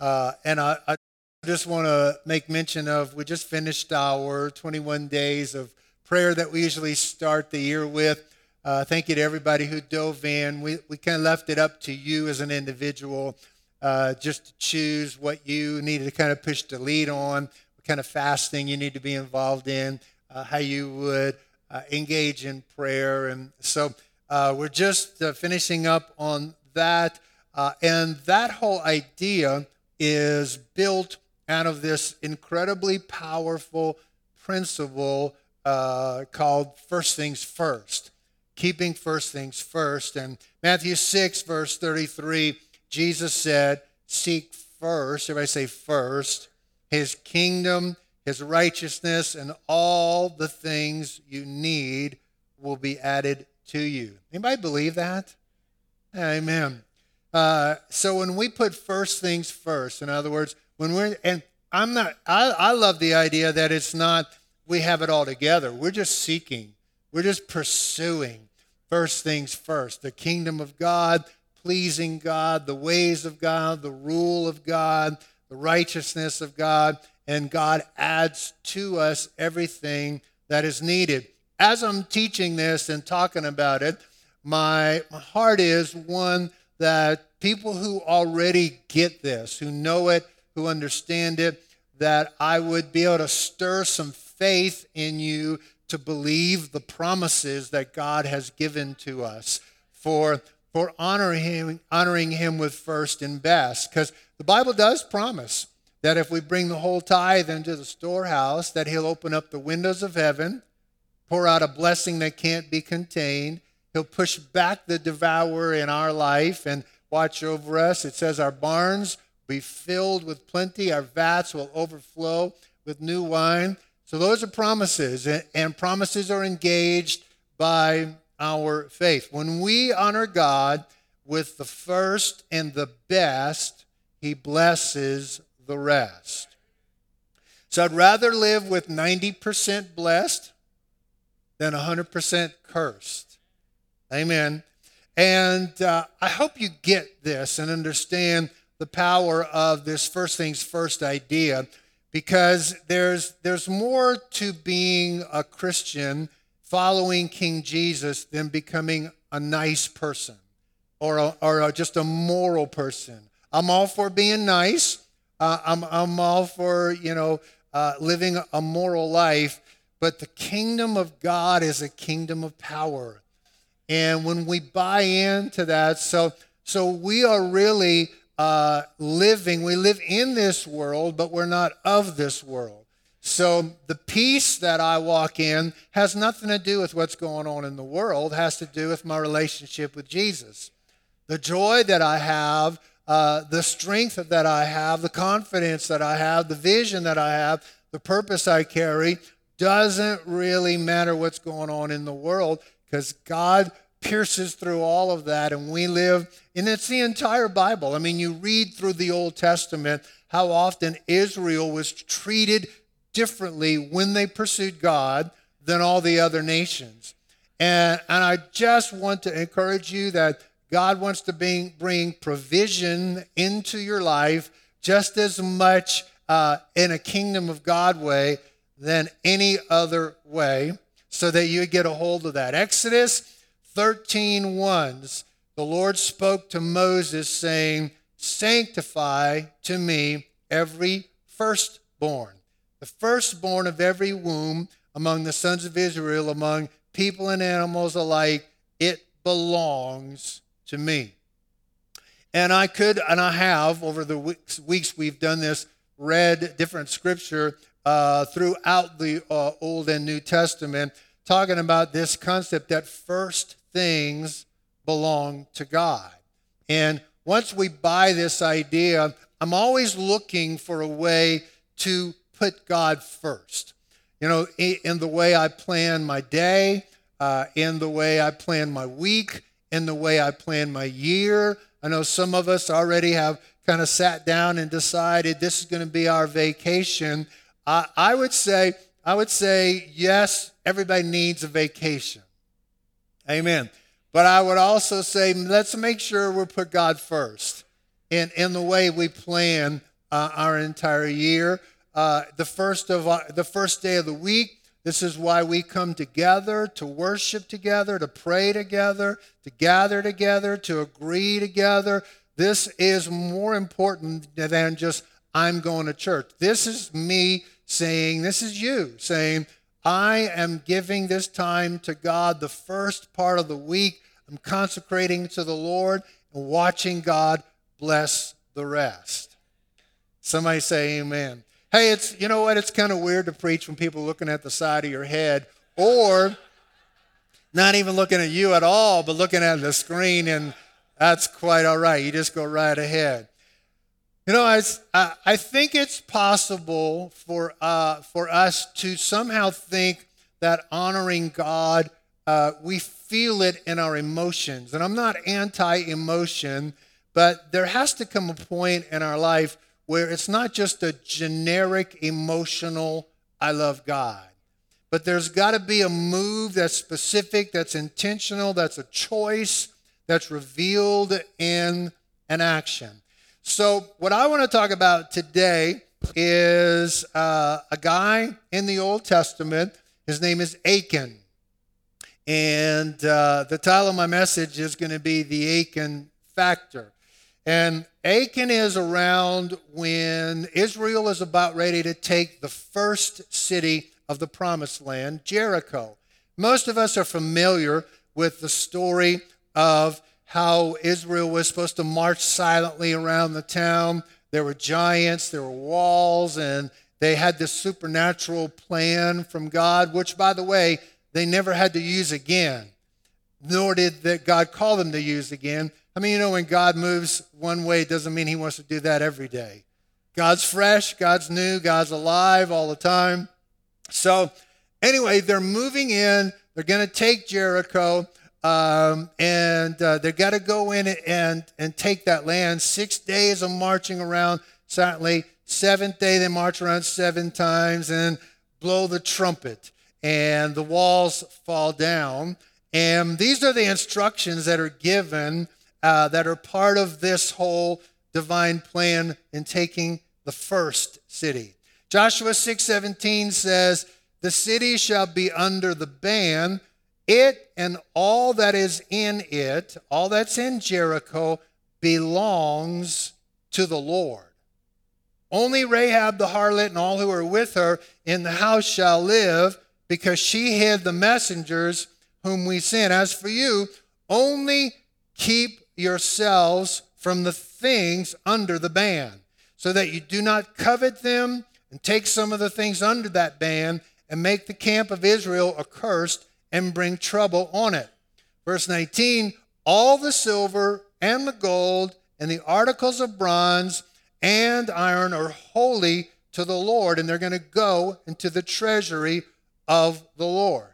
Uh, and I, I just want to make mention of we just finished our 21 days of prayer that we usually start the year with. Uh, thank you to everybody who dove in. We, we kind of left it up to you as an individual uh, just to choose what you needed to kind of push the lead on, what kind of fasting you need to be involved in, uh, how you would uh, engage in prayer. And so uh, we're just uh, finishing up on that. and that whole idea is built out of this incredibly powerful principle uh, called first things first keeping first things first. And Matthew 6, verse 33, Jesus said, Seek first, everybody say first, his kingdom, his righteousness, and all the things you need will be added to you. Anybody believe that? Amen. Uh, so when we put first things first, in other words, when we're, and I'm not, I, I love the idea that it's not we have it all together. We're just seeking, we're just pursuing first things first the kingdom of God, pleasing God, the ways of God, the rule of God, the righteousness of God, and God adds to us everything that is needed. As I'm teaching this and talking about it, my, my heart is one that people who already get this, who know it, who understand it, that I would be able to stir some faith in you to believe the promises that God has given to us for, for honoring, him, honoring Him with first and best. Because the Bible does promise that if we bring the whole tithe into the storehouse, that He'll open up the windows of heaven, pour out a blessing that can't be contained. He'll push back the devourer in our life and watch over us. It says our barns will be filled with plenty, our vats will overflow with new wine. So those are promises, and promises are engaged by our faith. When we honor God with the first and the best, He blesses the rest. So I'd rather live with 90% blessed than 100% cursed. Amen. And uh, I hope you get this and understand the power of this first things first idea because there's, there's more to being a Christian following King Jesus than becoming a nice person or, a, or a, just a moral person. I'm all for being nice. Uh, I'm, I'm all for, you know, uh, living a moral life. But the kingdom of God is a kingdom of power. And when we buy into that, so, so we are really uh, living, we live in this world, but we're not of this world. So the peace that I walk in has nothing to do with what's going on in the world, has to do with my relationship with Jesus. The joy that I have, uh, the strength that I have, the confidence that I have, the vision that I have, the purpose I carry doesn't really matter what's going on in the world because God pierces through all of that, and we live, and it's the entire Bible. I mean, you read through the Old Testament how often Israel was treated differently when they pursued God than all the other nations. And, and I just want to encourage you that God wants to bring, bring provision into your life just as much uh, in a kingdom of God way than any other way so that you get a hold of that. Exodus 13 ones, the Lord spoke to Moses, saying, Sanctify to me every firstborn, the firstborn of every womb among the sons of Israel, among people and animals alike, it belongs to me. And I could, and I have, over the weeks, weeks we've done this, read different scripture uh, throughout the uh, Old and New Testament, talking about this concept that first things belong to God. And once we buy this idea, I'm always looking for a way to put God first. You know, in the way I plan my day, uh, in the way I plan my week, in the way I plan my year. I know some of us already have kind of sat down and decided this is going to be our vacation. I, I would say, I would say, yes, everybody needs a vacation. Amen. But I would also say, let's make sure we put God first in, in the way we plan uh, our entire year. Uh, the first of our, the first day of the week. This is why we come together to worship together, to pray together, to gather together, to agree together. This is more important than just I'm going to church. This is me saying, this is you saying, I am giving this time to God the first part of the week. I'm consecrating to the Lord and watching God bless the rest. Somebody say amen. Hey, it's you know what? It's kind of weird to preach when people are looking at the side of your head or not even looking at you at all, but looking at the screen, and that's quite all right. You just go right ahead. You know, I, I think it's possible for, uh, for us to somehow think that honoring God, uh, we feel it in our emotions. And I'm not anti emotion, but there has to come a point in our life where it's not just a generic emotional, I love God. But there's got to be a move that's specific, that's intentional, that's a choice, that's revealed in an action. So, what I want to talk about today is uh, a guy in the Old Testament. His name is Achan. And uh, the title of my message is going to be The Achan Factor. And Achan is around when Israel is about ready to take the first city of the promised land, Jericho. Most of us are familiar with the story of how Israel was supposed to march silently around the town. There were giants, there were walls, and they had this supernatural plan from God, which, by the way, they never had to use again, nor did that God call them to use again. I mean, you know, when God moves one way, it doesn't mean he wants to do that every day. God's fresh, God's new, God's alive all the time. So, anyway, they're moving in. They're going to take Jericho. Um, and uh, they got to go in and, and take that land. Six days of marching around silently. Seventh day, they march around seven times and blow the trumpet, and the walls fall down. And these are the instructions that are given uh, that are part of this whole divine plan in taking the first city. Joshua 6:17 says, "The city shall be under the ban it and all that is in it, all that's in Jericho, belongs to the Lord. Only Rahab the harlot and all who are with her in the house shall live, because she hid the messengers whom we sent. As for you, only keep yourselves from the things under the ban, so that you do not covet them and take some of the things under that ban and make the camp of Israel accursed and bring trouble on it. Verse 19 All the silver and the gold and the articles of bronze and iron are holy to the Lord, and they're going to go into the treasury of the Lord.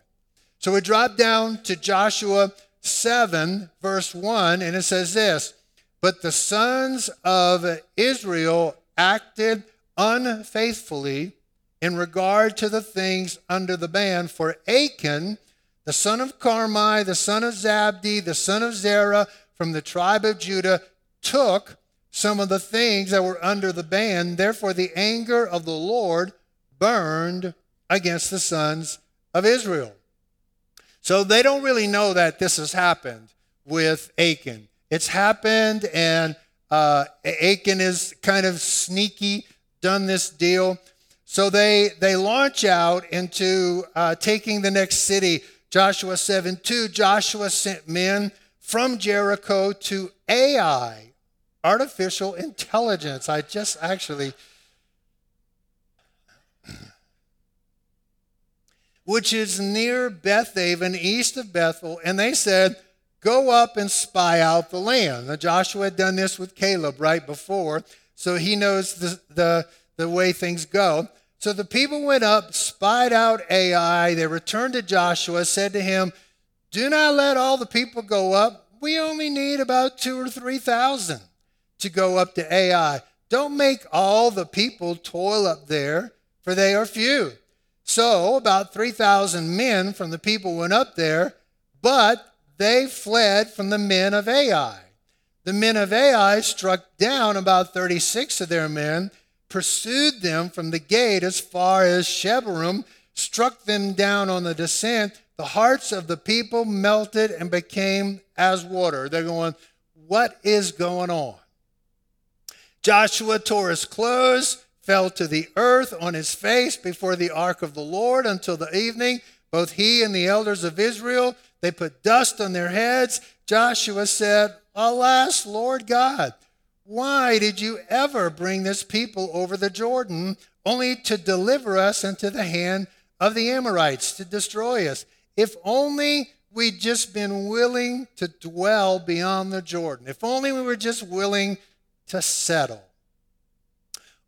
So we drop down to Joshua 7, verse 1, and it says this But the sons of Israel acted unfaithfully in regard to the things under the ban, for Achan the son of Carmi, the son of Zabdi, the son of Zerah from the tribe of Judah, took some of the things that were under the ban. Therefore, the anger of the Lord burned against the sons of Israel. So they don't really know that this has happened with Achan. It's happened, and uh, Achan is kind of sneaky, done this deal. So they, they launch out into uh, taking the next city. Joshua 7 2, Joshua sent men from Jericho to Ai, artificial intelligence. I just actually, which is near Bethaven, east of Bethel, and they said, Go up and spy out the land. Now, Joshua had done this with Caleb right before, so he knows the, the, the way things go. So the people went up, spied out Ai. They returned to Joshua, said to him, Do not let all the people go up. We only need about two or three thousand to go up to Ai. Don't make all the people toil up there, for they are few. So about 3,000 men from the people went up there, but they fled from the men of Ai. The men of Ai struck down about 36 of their men pursued them from the gate as far as Shebarim, struck them down on the descent. The hearts of the people melted and became as water. They're going, What is going on? Joshua tore his clothes, fell to the earth on his face before the ark of the Lord until the evening. Both he and the elders of Israel, they put dust on their heads. Joshua said, Alas, Lord God, why did you ever bring this people over the Jordan only to deliver us into the hand of the Amorites to destroy us? If only we'd just been willing to dwell beyond the Jordan. If only we were just willing to settle.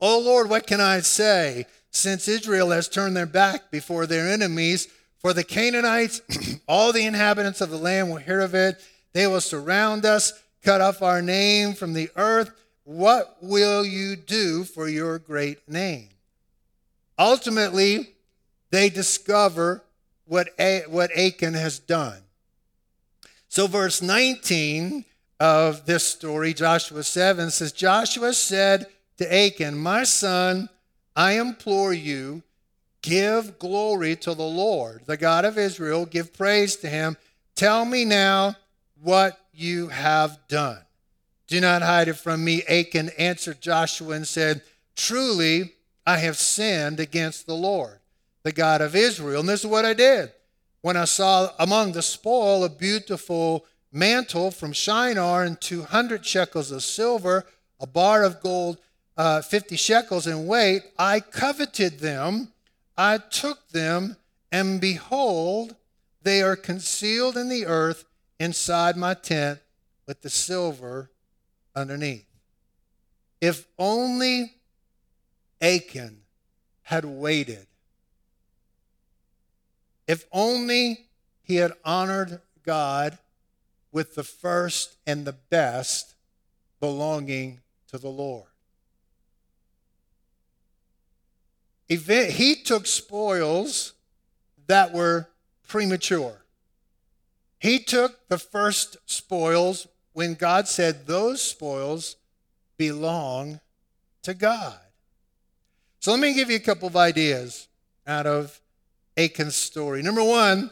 Oh Lord, what can I say? Since Israel has turned their back before their enemies, for the Canaanites, all the inhabitants of the land will hear of it. They will surround us, cut off our name from the earth. What will you do for your great name? Ultimately, they discover what, what Achan has done. So, verse 19 of this story, Joshua 7, says Joshua said to Achan, My son, I implore you, give glory to the Lord, the God of Israel, give praise to him. Tell me now what you have done. Do not hide it from me. Achan answered Joshua and said, Truly, I have sinned against the Lord, the God of Israel. And this is what I did. When I saw among the spoil a beautiful mantle from Shinar and 200 shekels of silver, a bar of gold, uh, 50 shekels in weight, I coveted them. I took them, and behold, they are concealed in the earth inside my tent with the silver underneath. If only Achan had waited. If only he had honored God with the first and the best belonging to the Lord. He took spoils that were premature. He took the first spoils when God said those spoils belong to God. So let me give you a couple of ideas out of Achan's story. Number one,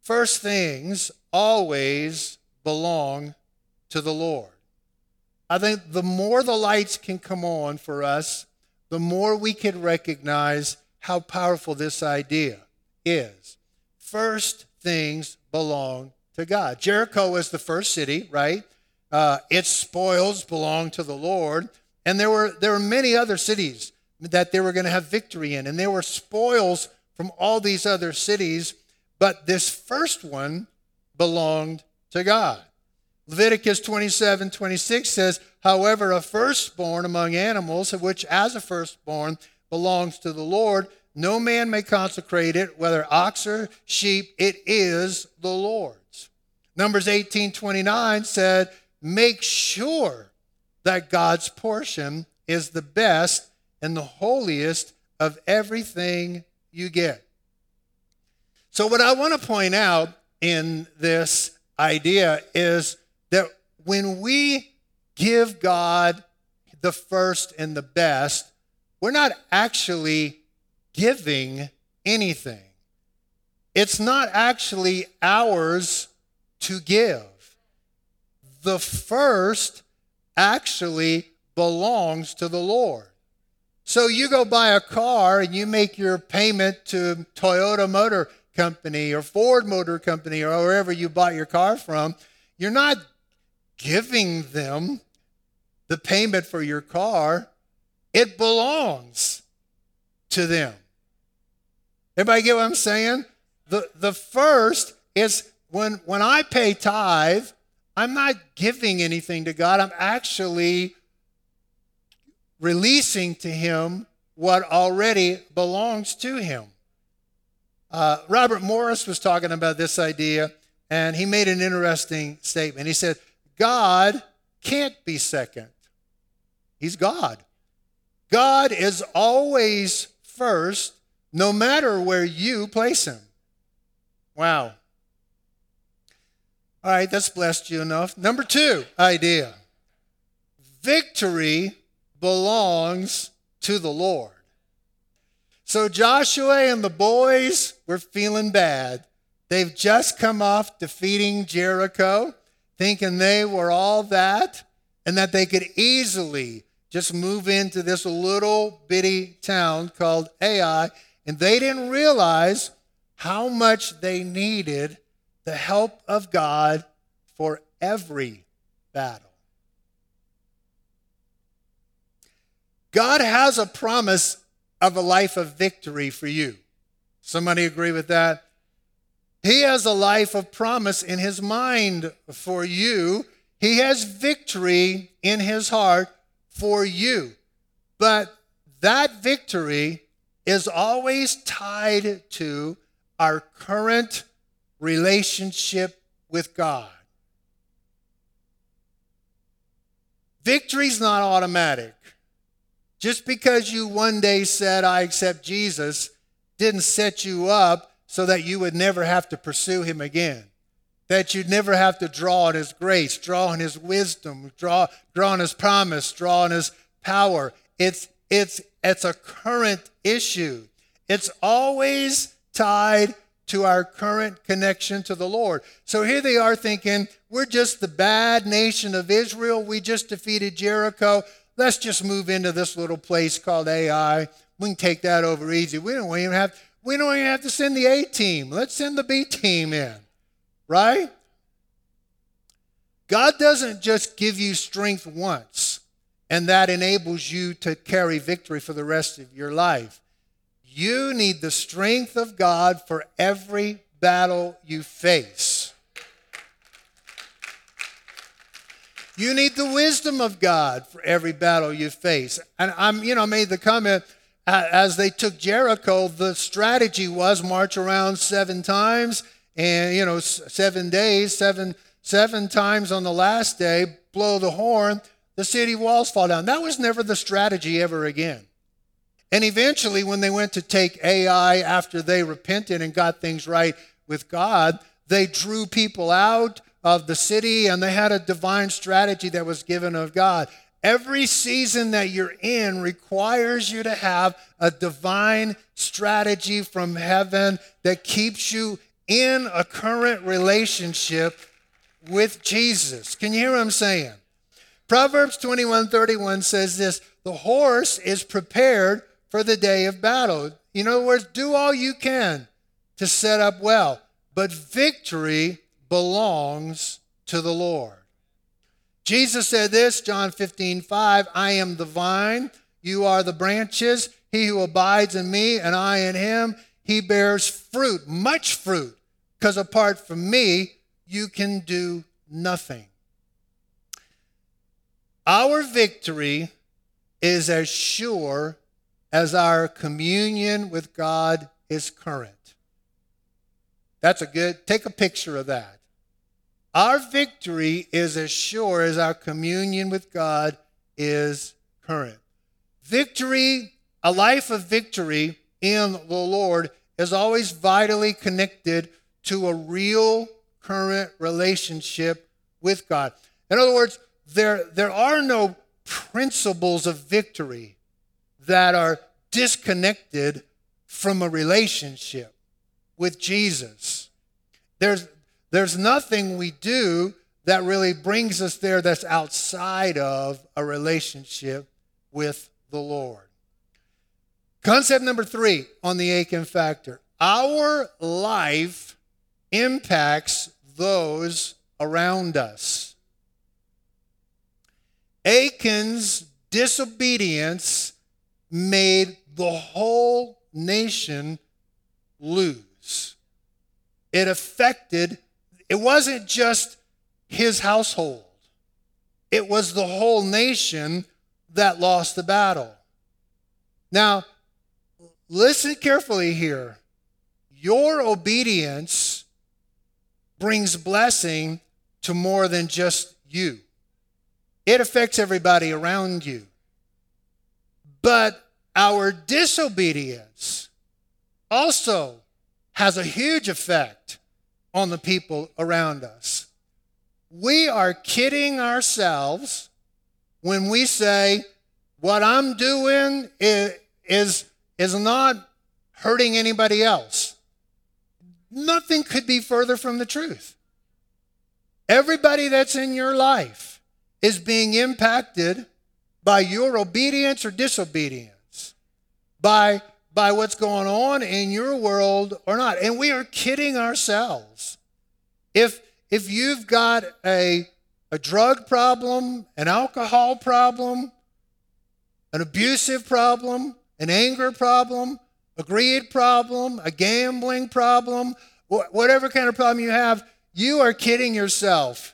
first things always belong to the Lord. I think the more the lights can come on for us, the more we can recognize how powerful this idea is. First things belong to God. Jericho was the first city, right? Uh, its spoils belonged to the Lord. And there were, there were many other cities that they were going to have victory in. And there were spoils from all these other cities. But this first one belonged to God. Leviticus 27 26 says, However, a firstborn among animals, which as a firstborn belongs to the Lord, no man may consecrate it, whether ox or sheep, it is the Lord's. Numbers 18 29 said, Make sure that God's portion is the best and the holiest of everything you get. So, what I want to point out in this idea is that when we give God the first and the best, we're not actually giving anything. It's not actually ours to give. The first actually belongs to the Lord. So you go buy a car and you make your payment to Toyota Motor Company or Ford Motor Company or wherever you bought your car from. You're not giving them the payment for your car, it belongs to them. Everybody get what I'm saying? The, the first is when, when I pay tithe, I'm not giving anything to God. I'm actually releasing to Him what already belongs to Him. Uh, Robert Morris was talking about this idea, and he made an interesting statement. He said, God can't be second. He's God. God is always first, no matter where you place him. Wow. All right, that's blessed you enough. Number two idea victory belongs to the Lord. So Joshua and the boys were feeling bad. They've just come off defeating Jericho, thinking they were all that and that they could easily just move into this little bitty town called Ai. And they didn't realize how much they needed the help of God for every battle. God has a promise of a life of victory for you. Somebody agree with that? He has a life of promise in his mind for you. He has victory in his heart for you. But that victory is always tied to our current relationship with God. Victory's not automatic. Just because you one day said, I accept Jesus, didn't set you up so that you would never have to pursue him again. That you'd never have to draw on his grace, draw on his wisdom, draw, draw on his promise, draw on his power. It's, it's, it's a current issue. It's always tied to our current connection to the Lord. So here they are thinking, we're just the bad nation of Israel. We just defeated Jericho. Let's just move into this little place called Ai. We can take that over easy. We don't even have we don't even have to send the A team. Let's send the B team in. Right? God doesn't just give you strength once and that enables you to carry victory for the rest of your life. You need the strength of God for every battle you face. You need the wisdom of God for every battle you face. And I'm, you know, made the comment as they took Jericho, the strategy was march around seven times and, you know, seven days, seven, seven times on the last day, blow the horn, the city walls fall down. That was never the strategy ever again. And eventually, when they went to take Ai after they repented and got things right with God, they drew people out of the city and they had a divine strategy that was given of God. Every season that you're in requires you to have a divine strategy from heaven that keeps you in a current relationship with Jesus. Can you hear what I'm saying? Proverbs 21:31 says this the horse is prepared for the day of battle. In other words, do all you can to set up well, but victory belongs to the Lord. Jesus said this, John 15, 5, I am the vine, you are the branches. He who abides in me and I in him, he bears fruit, much fruit, because apart from me, you can do nothing. Our victory is as sure as our communion with God is current. That's a good, take a picture of that. Our victory is as sure as our communion with God is current. Victory, a life of victory in the Lord, is always vitally connected to a real current relationship with God. In other words, there, there are no principles of victory that are disconnected from a relationship with Jesus. There's, there's nothing we do that really brings us there that's outside of a relationship with the Lord. Concept number three on the Achan factor our life impacts those around us. Achan's disobedience made the whole nation lose. It affected it wasn't just his household, it was the whole nation that lost the battle. Now, listen carefully here. Your obedience brings blessing to more than just you, it affects everybody around you. But our disobedience also has a huge effect on the people around us. We are kidding ourselves when we say, what I'm doing is, is, is not hurting anybody else. Nothing could be further from the truth. Everybody that's in your life is being impacted by your obedience or disobedience, by, by what's going on in your world or not. And we are kidding ourselves. If, if you've got a, a drug problem, an alcohol problem, an abusive problem, an anger problem, a greed problem, a gambling problem, whatever kind of problem you have, you are kidding yourself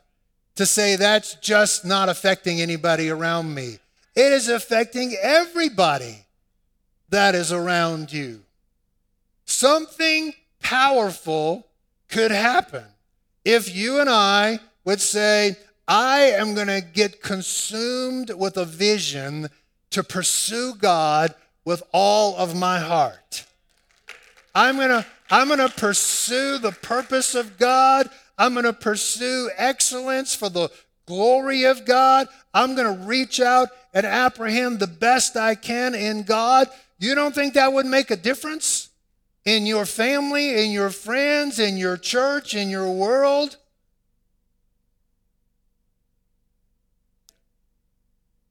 to say that's just not affecting anybody around me. It is affecting everybody that is around you. Something powerful could happen if you and I would say, I am going to get consumed with a vision to pursue God with all of my heart. I'm going to I'm going to pursue the purpose of God. I'm going to pursue excellence for the glory of God. I'm going to reach out and apprehend the best I can in God. You don't think that would make a difference in your family, in your friends, in your church, in your world?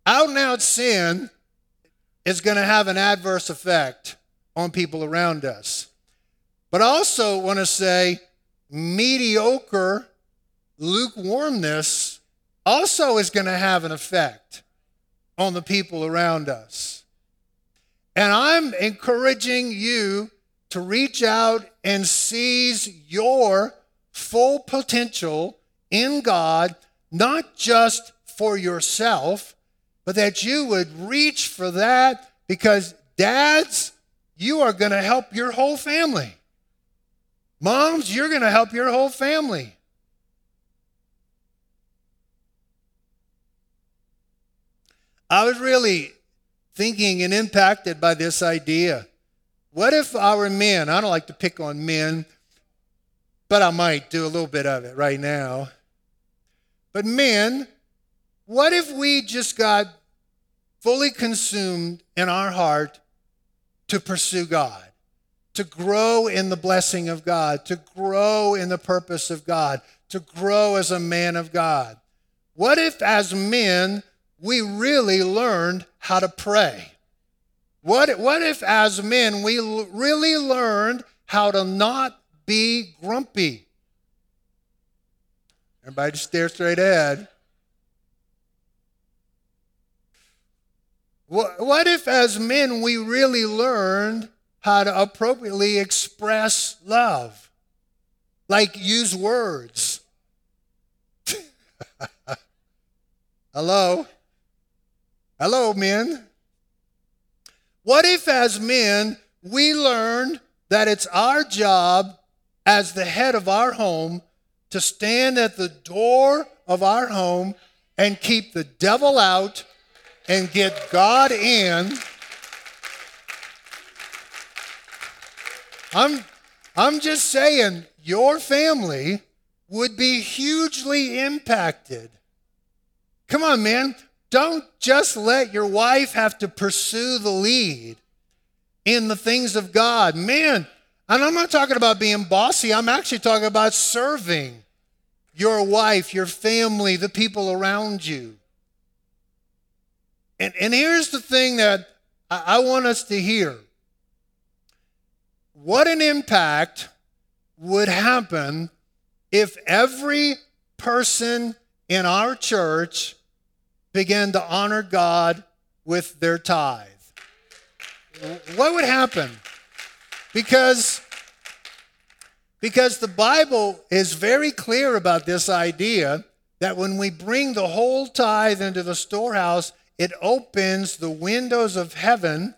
Out and out sin is going to have an adverse effect on people around us. But I also want to say mediocre lukewarmness also is going to have an effect on the people around us. And I'm encouraging you to reach out and seize your full potential in God, not just for yourself, but that you would reach for that because, dads, you are going to help your whole family. Moms, you're going to help your whole family. I was really thinking and impacted by this idea. What if our men, I don't like to pick on men, but I might do a little bit of it right now. But men, what if we just got fully consumed in our heart to pursue God? To grow in the blessing of God, to grow in the purpose of God, to grow as a man of God. What if, as men, we really learned how to pray? What, what if, as men, we really learned how to not be grumpy? Everybody just stare straight ahead. What, what if, as men, we really learned how to appropriately express love, like use words. Hello? Hello, men. What if, as men, we learned that it's our job as the head of our home to stand at the door of our home and keep the devil out and get God in? I'm, I'm just saying, your family would be hugely impacted. Come on, man. Don't just let your wife have to pursue the lead in the things of God. Man, and I'm not talking about being bossy, I'm actually talking about serving your wife, your family, the people around you. And, and here's the thing that I, I want us to hear what an impact would happen if every person in our church began to honor God with their tithe. What would happen? Because because the Bible is very clear about this idea that when we bring the whole tithe into the storehouse, it opens the windows of heaven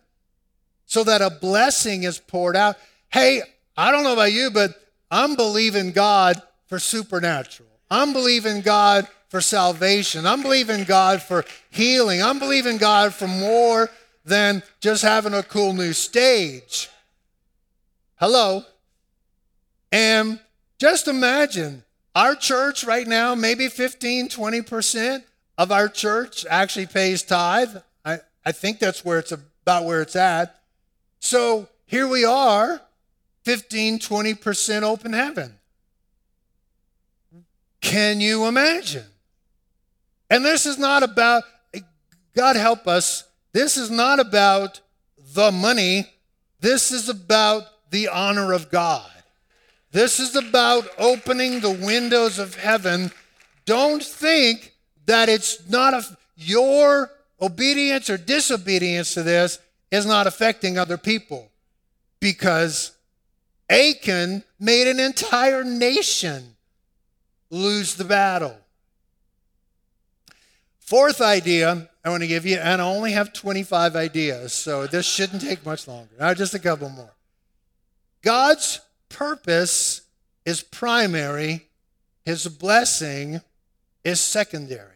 so that a blessing is poured out. Hey, I don't know about you, but I'm believing God for supernatural. I'm believing God for salvation. I'm believing God for healing. I'm believing God for more than just having a cool new stage. Hello? And just imagine our church right now, maybe 15, 20% of our church actually pays tithe. I, I think that's where it's about where it's at. So here we are, 15, 20% open heaven. Can you imagine? And this is not about, God help us, this is not about the money. This is about the honor of God. This is about opening the windows of heaven. Don't think that it's not a, your obedience or disobedience to this is not affecting other people because Achan made an entire nation lose the battle. Fourth idea I want to give you, and I only have 25 ideas, so this shouldn't take much longer. Now, just a couple more. God's purpose is primary, his blessing is secondary.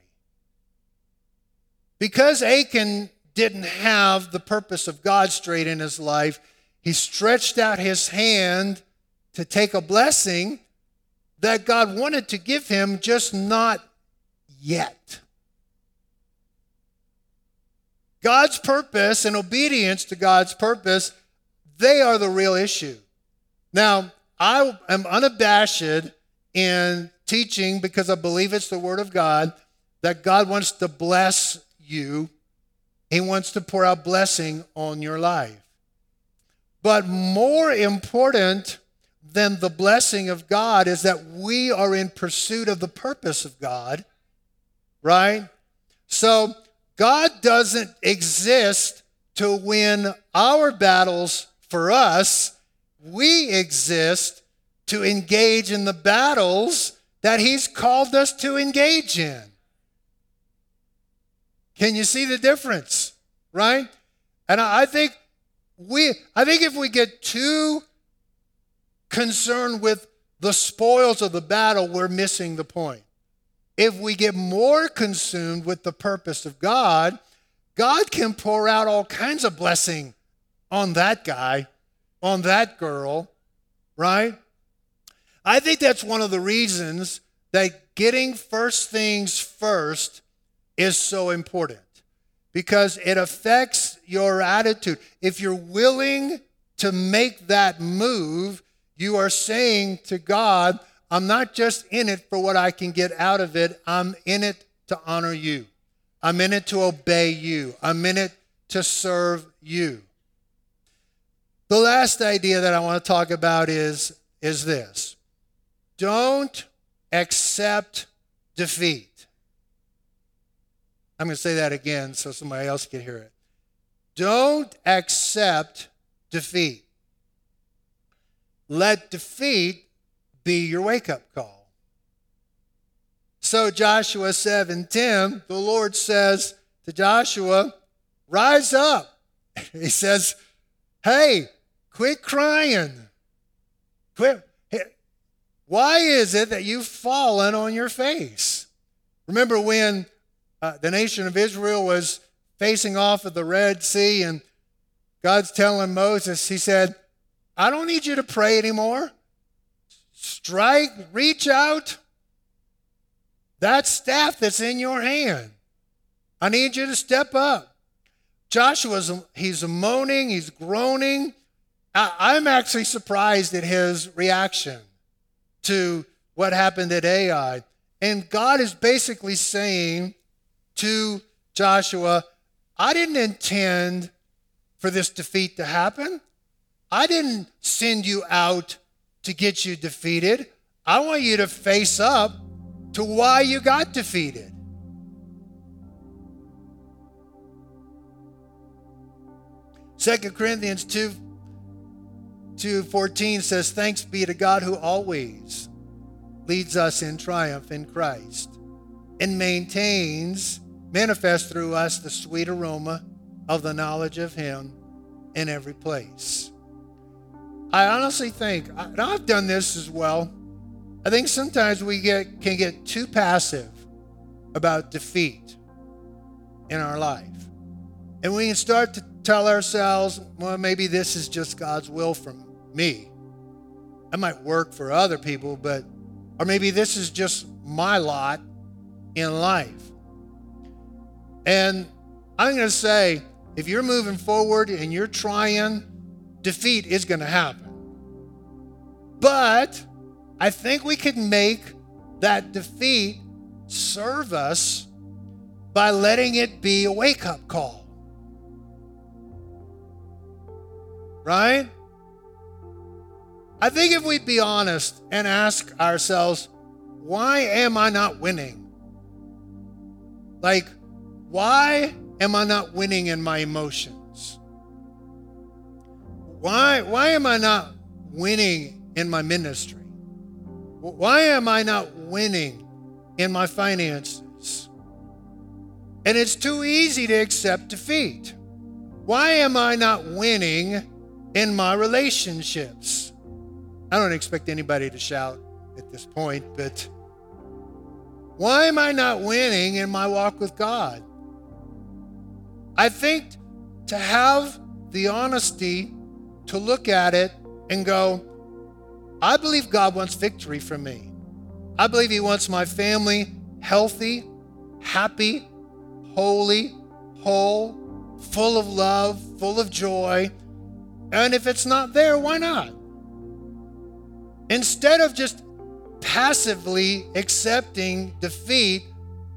Because Achan didn't have the purpose of God straight in his life, he stretched out his hand to take a blessing that God wanted to give him, just not yet. God's purpose and obedience to God's purpose, they are the real issue. Now, I am unabashed in teaching because I believe it's the Word of God that God wants to bless you. He wants to pour out blessing on your life. But more important than the blessing of God is that we are in pursuit of the purpose of God, right? So God doesn't exist to win our battles for us. We exist to engage in the battles that He's called us to engage in. Can you see the difference? Right? And I think we I think if we get too concerned with the spoils of the battle, we're missing the point. If we get more consumed with the purpose of God, God can pour out all kinds of blessing on that guy, on that girl, right? I think that's one of the reasons that getting first things first is so important because it affects your attitude. If you're willing to make that move, you are saying to God, I'm not just in it for what I can get out of it, I'm in it to honor you. I'm in it to obey you. I'm in it to serve you. The last idea that I want to talk about is, is this don't accept defeat. I'm going to say that again so somebody else can hear it. Don't accept defeat. Let defeat be your wake up call. So, Joshua 7 10, the Lord says to Joshua, Rise up. He says, Hey, quit crying. Quit. Why is it that you've fallen on your face? Remember when uh, the nation of Israel was facing off of the Red Sea, and God's telling Moses, He said, I don't need you to pray anymore. Strike, reach out. That staff that's in your hand. I need you to step up. Joshua's he's moaning, he's groaning. I, am actually surprised at his reaction to what happened at Ai. And God is basically saying, to Joshua, I didn't intend for this defeat to happen. I didn't send you out to get you defeated. I want you to face up to why you got defeated. Second Corinthians 2 2:14 says thanks be to God who always leads us in triumph in Christ and maintains manifest through us the sweet aroma of the knowledge of Him in every place. I honestly think, and I've done this as well. I think sometimes we get can get too passive about defeat in our life. And we can start to tell ourselves, well, maybe this is just God's will for me. I might work for other people, but, or maybe this is just my lot in life. And I'm going to say if you're moving forward and you're trying, defeat is going to happen. But I think we can make that defeat serve us by letting it be a wake up call. Right? I think if we'd be honest and ask ourselves, why am I not winning? Like, why am I not winning in my emotions? Why, why am I not winning in my ministry? Why am I not winning in my finances? And it's too easy to accept defeat. Why am I not winning in my relationships? I don't expect anybody to shout at this point, but why am I not winning in my walk with God? I think to have the honesty to look at it and go, I believe God wants victory for me. I believe He wants my family healthy, happy, holy, whole, full of love, full of joy. And if it's not there, why not? Instead of just passively accepting defeat,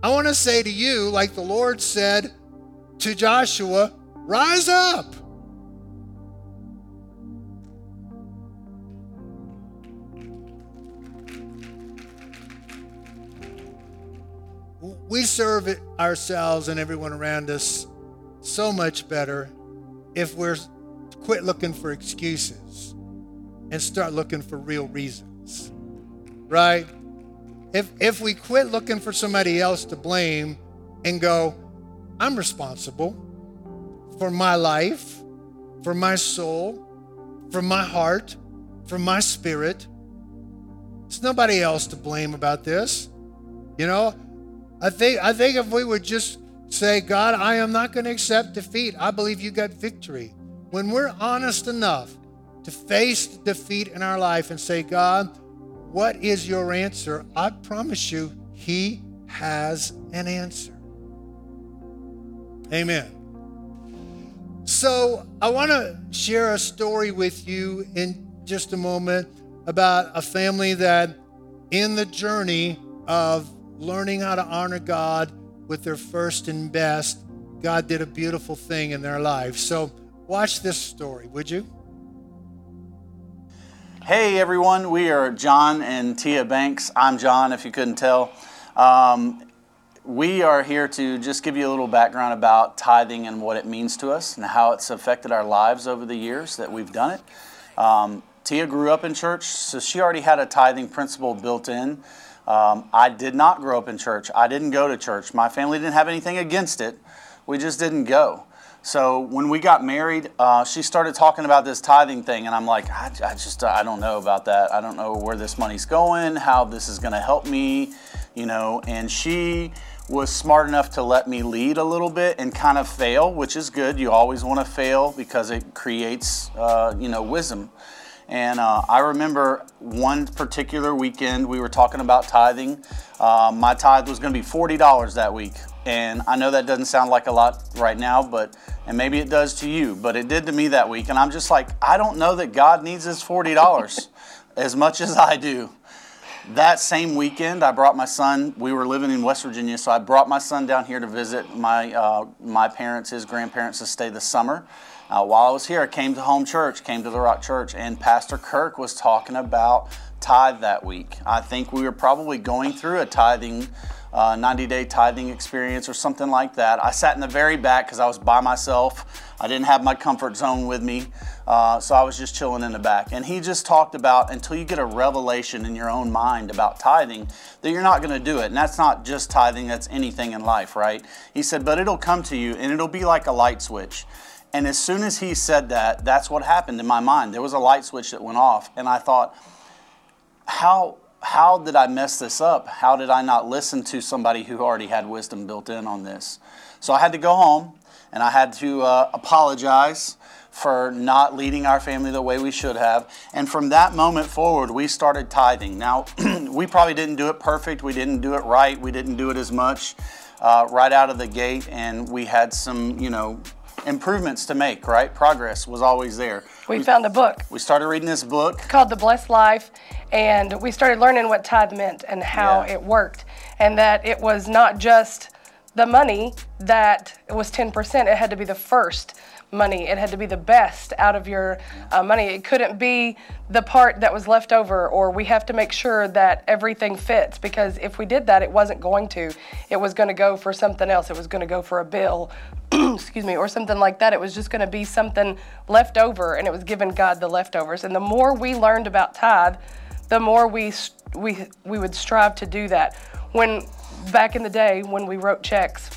I want to say to you, like the Lord said to Joshua, rise up. We serve ourselves and everyone around us so much better if we're quit looking for excuses and start looking for real reasons. Right? If if we quit looking for somebody else to blame and go, I'm responsible for my life, for my soul, for my heart, for my spirit. There's nobody else to blame about this. You know, I think I think if we would just say, God, I am not going to accept defeat. I believe you got victory. When we're honest enough to face defeat in our life and say, God, what is your answer? I promise you, He has an answer. Amen. So, I want to share a story with you in just a moment about a family that, in the journey of learning how to honor God with their first and best, God did a beautiful thing in their life. So, watch this story, would you? Hey everyone, we are John and Tia Banks. I'm John, if you couldn't tell. Um, we are here to just give you a little background about tithing and what it means to us and how it's affected our lives over the years that we've done it. Um, Tia grew up in church, so she already had a tithing principle built in. Um, I did not grow up in church. I didn't go to church. My family didn't have anything against it. We just didn't go. So when we got married, uh, she started talking about this tithing thing, and I'm like, I, I just I don't know about that. I don't know where this money's going, how this is going to help me, you know. And she was smart enough to let me lead a little bit and kind of fail, which is good. You always want to fail because it creates, uh, you know, wisdom. And uh, I remember one particular weekend we were talking about tithing. Uh, my tithe was going to be forty dollars that week, and I know that doesn't sound like a lot right now, but and maybe it does to you, but it did to me that week. And I'm just like, I don't know that God needs this forty dollars as much as I do. That same weekend, I brought my son. We were living in West Virginia, so I brought my son down here to visit my uh, my parents, his grandparents, to stay the summer. Uh, while I was here, I came to home church, came to the Rock Church, and Pastor Kirk was talking about tithe that week. I think we were probably going through a tithing, uh, 90 day tithing experience or something like that. I sat in the very back because I was by myself. I didn't have my comfort zone with me. Uh, so I was just chilling in the back. And he just talked about until you get a revelation in your own mind about tithing, that you're not going to do it. And that's not just tithing, that's anything in life, right? He said, but it'll come to you and it'll be like a light switch. And as soon as he said that, that's what happened in my mind. There was a light switch that went off. And I thought, how, how did I mess this up? How did I not listen to somebody who already had wisdom built in on this? So I had to go home and I had to uh, apologize for not leading our family the way we should have. And from that moment forward, we started tithing. Now, we probably didn't do it perfect, we didn't do it right, we didn't do it as much uh, right out of the gate, and we had some, you know, improvements to make, right? Progress was always there. We found a book We started reading this book. called The Blessed Life, and we started learning what tithe meant and how Yeah. it worked, and that it was not just the money that was 10%, it had to be the first money. It had to be the best out of your uh, money. It couldn't be the part that was left over, or we have to make sure that everything fits because if we did that, it wasn't going to. It was going to go for something else. It was going to go for a bill, excuse me, or something like that. It was just going to be something left over, and it was giving God the leftovers. And the more we learned about tithe, the more we we we would strive to do that. When back in the day when we wrote checks,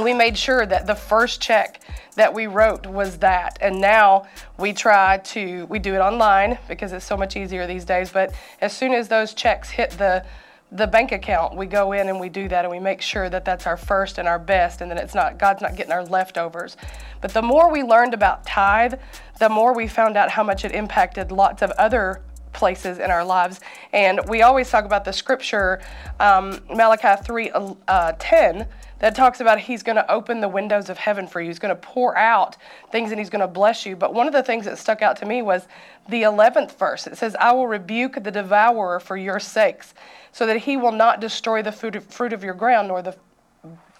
we made sure that the first check that we wrote was that and now we try to we do it online because it's so much easier these days but as soon as those checks hit the the bank account we go in and we do that and we make sure that that's our first and our best and then it's not god's not getting our leftovers but the more we learned about tithe the more we found out how much it impacted lots of other places in our lives. And we always talk about the scripture, um, Malachi 3 uh, 10, that talks about he's going to open the windows of heaven for you. He's going to pour out things and he's going to bless you. But one of the things that stuck out to me was the 11th verse. It says, I will rebuke the devourer for your sakes, so that he will not destroy the fruit of, your ground, nor the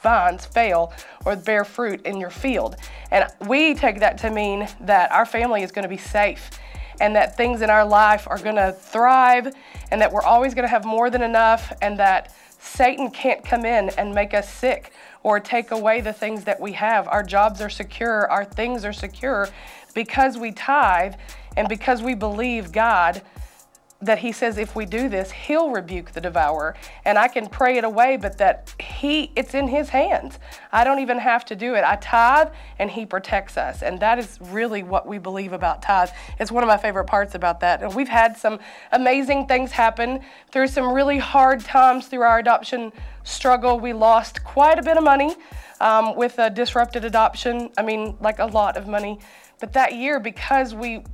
vines fail or bear fruit in your field. And we take that to mean that our family is going to be safe and that things in our life are going to thrive and that we're always going to have more than enough and that Satan can't come in and make us sick or take away the things that we have. Our jobs are secure, our things are secure because we tithe and because we believe God that he says if we do this he'll rebuke the devourer. And i can pray it away but that he it's in his hands. I don't even have to do it. I tithe and he protects us. And that is really what we believe about tithe it's one of my favorite parts about that. And we've had some amazing things happen through some really hard times through our adoption struggle. We lost quite a bit of money um, with a disrupted adoption. I mean like a lot of money. But that year because we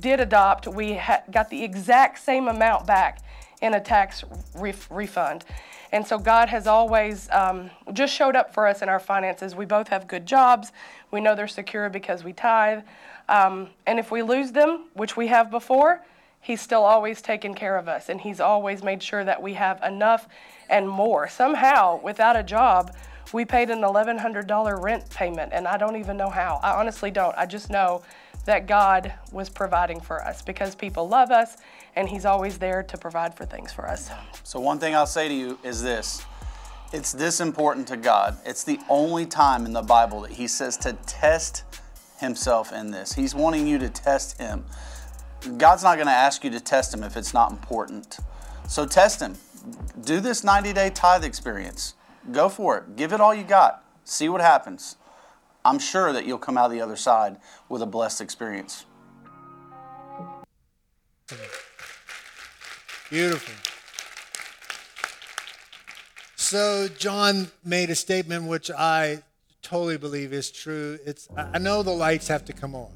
did adopt, we ha- got the exact same amount back in a tax ref- refund. And so God has always um, just showed up for us in our finances. We both have good jobs. We know they're secure because we tithe. Um, and if we lose them, which we have before, He's still always taken care of us. And He's always made sure that we have enough and more. Somehow, without a job, we paid an $1,100 rent payment. And I don't even know how. I honestly don't. I just know that God was providing for us because people love us and He's always there to provide for things for us. So, one thing I'll say to you is this it's this important to God. It's the only time in the Bible that He says to test Himself in this. He's wanting you to test Him. God's not going to ask you to test Him if it's not important. So, test Him. Do this 90 day tithe experience. Go for it. Give it all you got. See what happens. I'm sure that you'll come out the other side with a blessed experience. Beautiful. So John made a statement which I totally believe is true. It's I know the lights have to come on.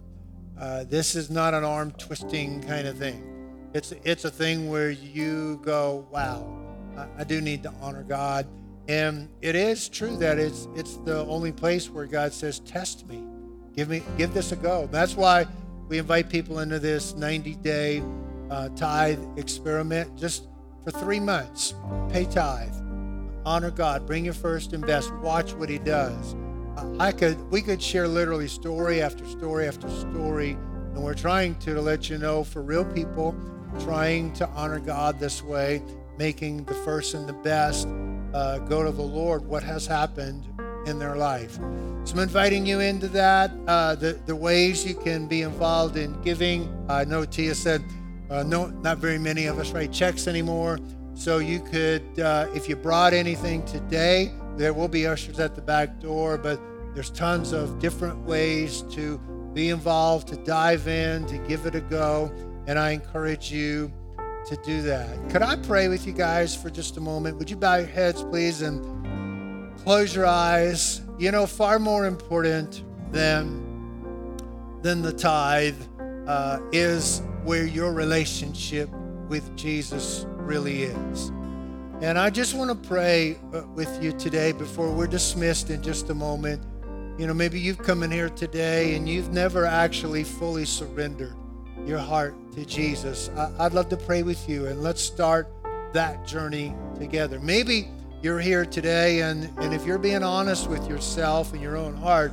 Uh, this is not an arm twisting kind of thing. It's it's a thing where you go, wow, I, I do need to honor God, and it is true that it's it's the only place where God says, test me, give me give this a go. That's why we invite people into this 90 day uh, tithe experiment just for three months. Pay tithe, honor God, bring your first and best, watch what He does. I could, we could share literally story after story after story, and we're trying to, to let you know for real people, trying to honor God this way, making the first and the best uh, go to the Lord. What has happened in their life? So I'm inviting you into that. Uh, the the ways you can be involved in giving. I know Tia said uh, no, not very many of us write checks anymore. So you could, uh, if you brought anything today, there will be ushers at the back door, but there's tons of different ways to be involved, to dive in, to give it a go. And I encourage you to do that. Could I pray with you guys for just a moment? Would you bow your heads, please, and close your eyes? You know, far more important than, than the tithe uh, is where your relationship with Jesus really is. And I just want to pray uh, with you today before we're dismissed in just a moment. You know, maybe you've come in here today and you've never actually fully surrendered your heart to Jesus. I, would love to pray with you and let's start that journey together. Maybe you're here today and, and if you're being honest with yourself and your own heart,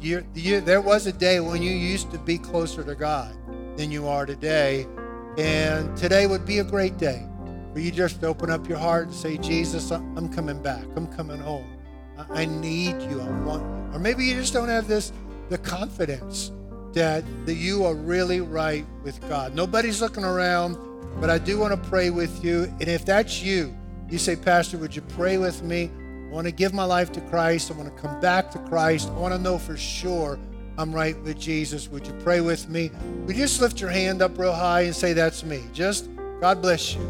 you, you, there was a day when you used to be closer to God than you are today. And today would be a great day for you just to open up your heart and say, Jesus, I'm coming back. I'm coming home. I need you. I want you. Or maybe you just don't have this the confidence that that you are really right with God. Nobody's looking around, but I do want to pray with you. And if that's you, you say, Pastor, would you pray with me? I want to give my life to Christ. I want to come back to Christ. I want to know for sure I'm right with Jesus. Would you pray with me? Would you just lift your hand up real high and say, That's me? Just God bless you.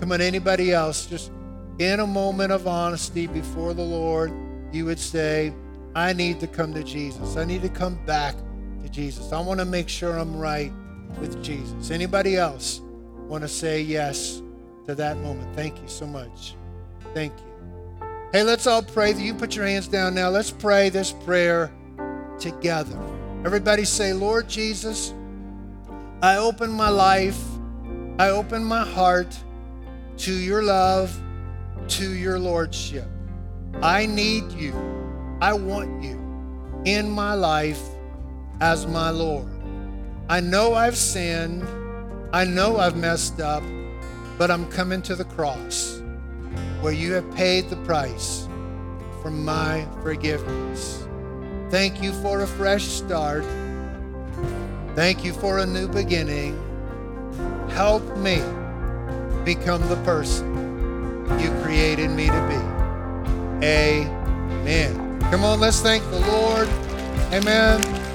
Come on, anybody else? Just in a moment of honesty before the Lord you would say, I need to come to Jesus. I need to come back to Jesus. I want to make sure I'm right with Jesus. Anybody else want to say yes to that moment? Thank you so much. Thank you. Hey, let's all pray. You put your hands down now. Let's pray this prayer together. Everybody say, Lord Jesus, I open my life, I open my heart to your love, to your lordship. I need you. I want you in my life as my Lord. I know I've sinned. I know I've messed up, but I'm coming to the cross where you have paid the price for my forgiveness. Thank you for a fresh start. Thank you for a new beginning. Help me become the person you created me to be. Amen. Come on, let's thank the Lord. Amen.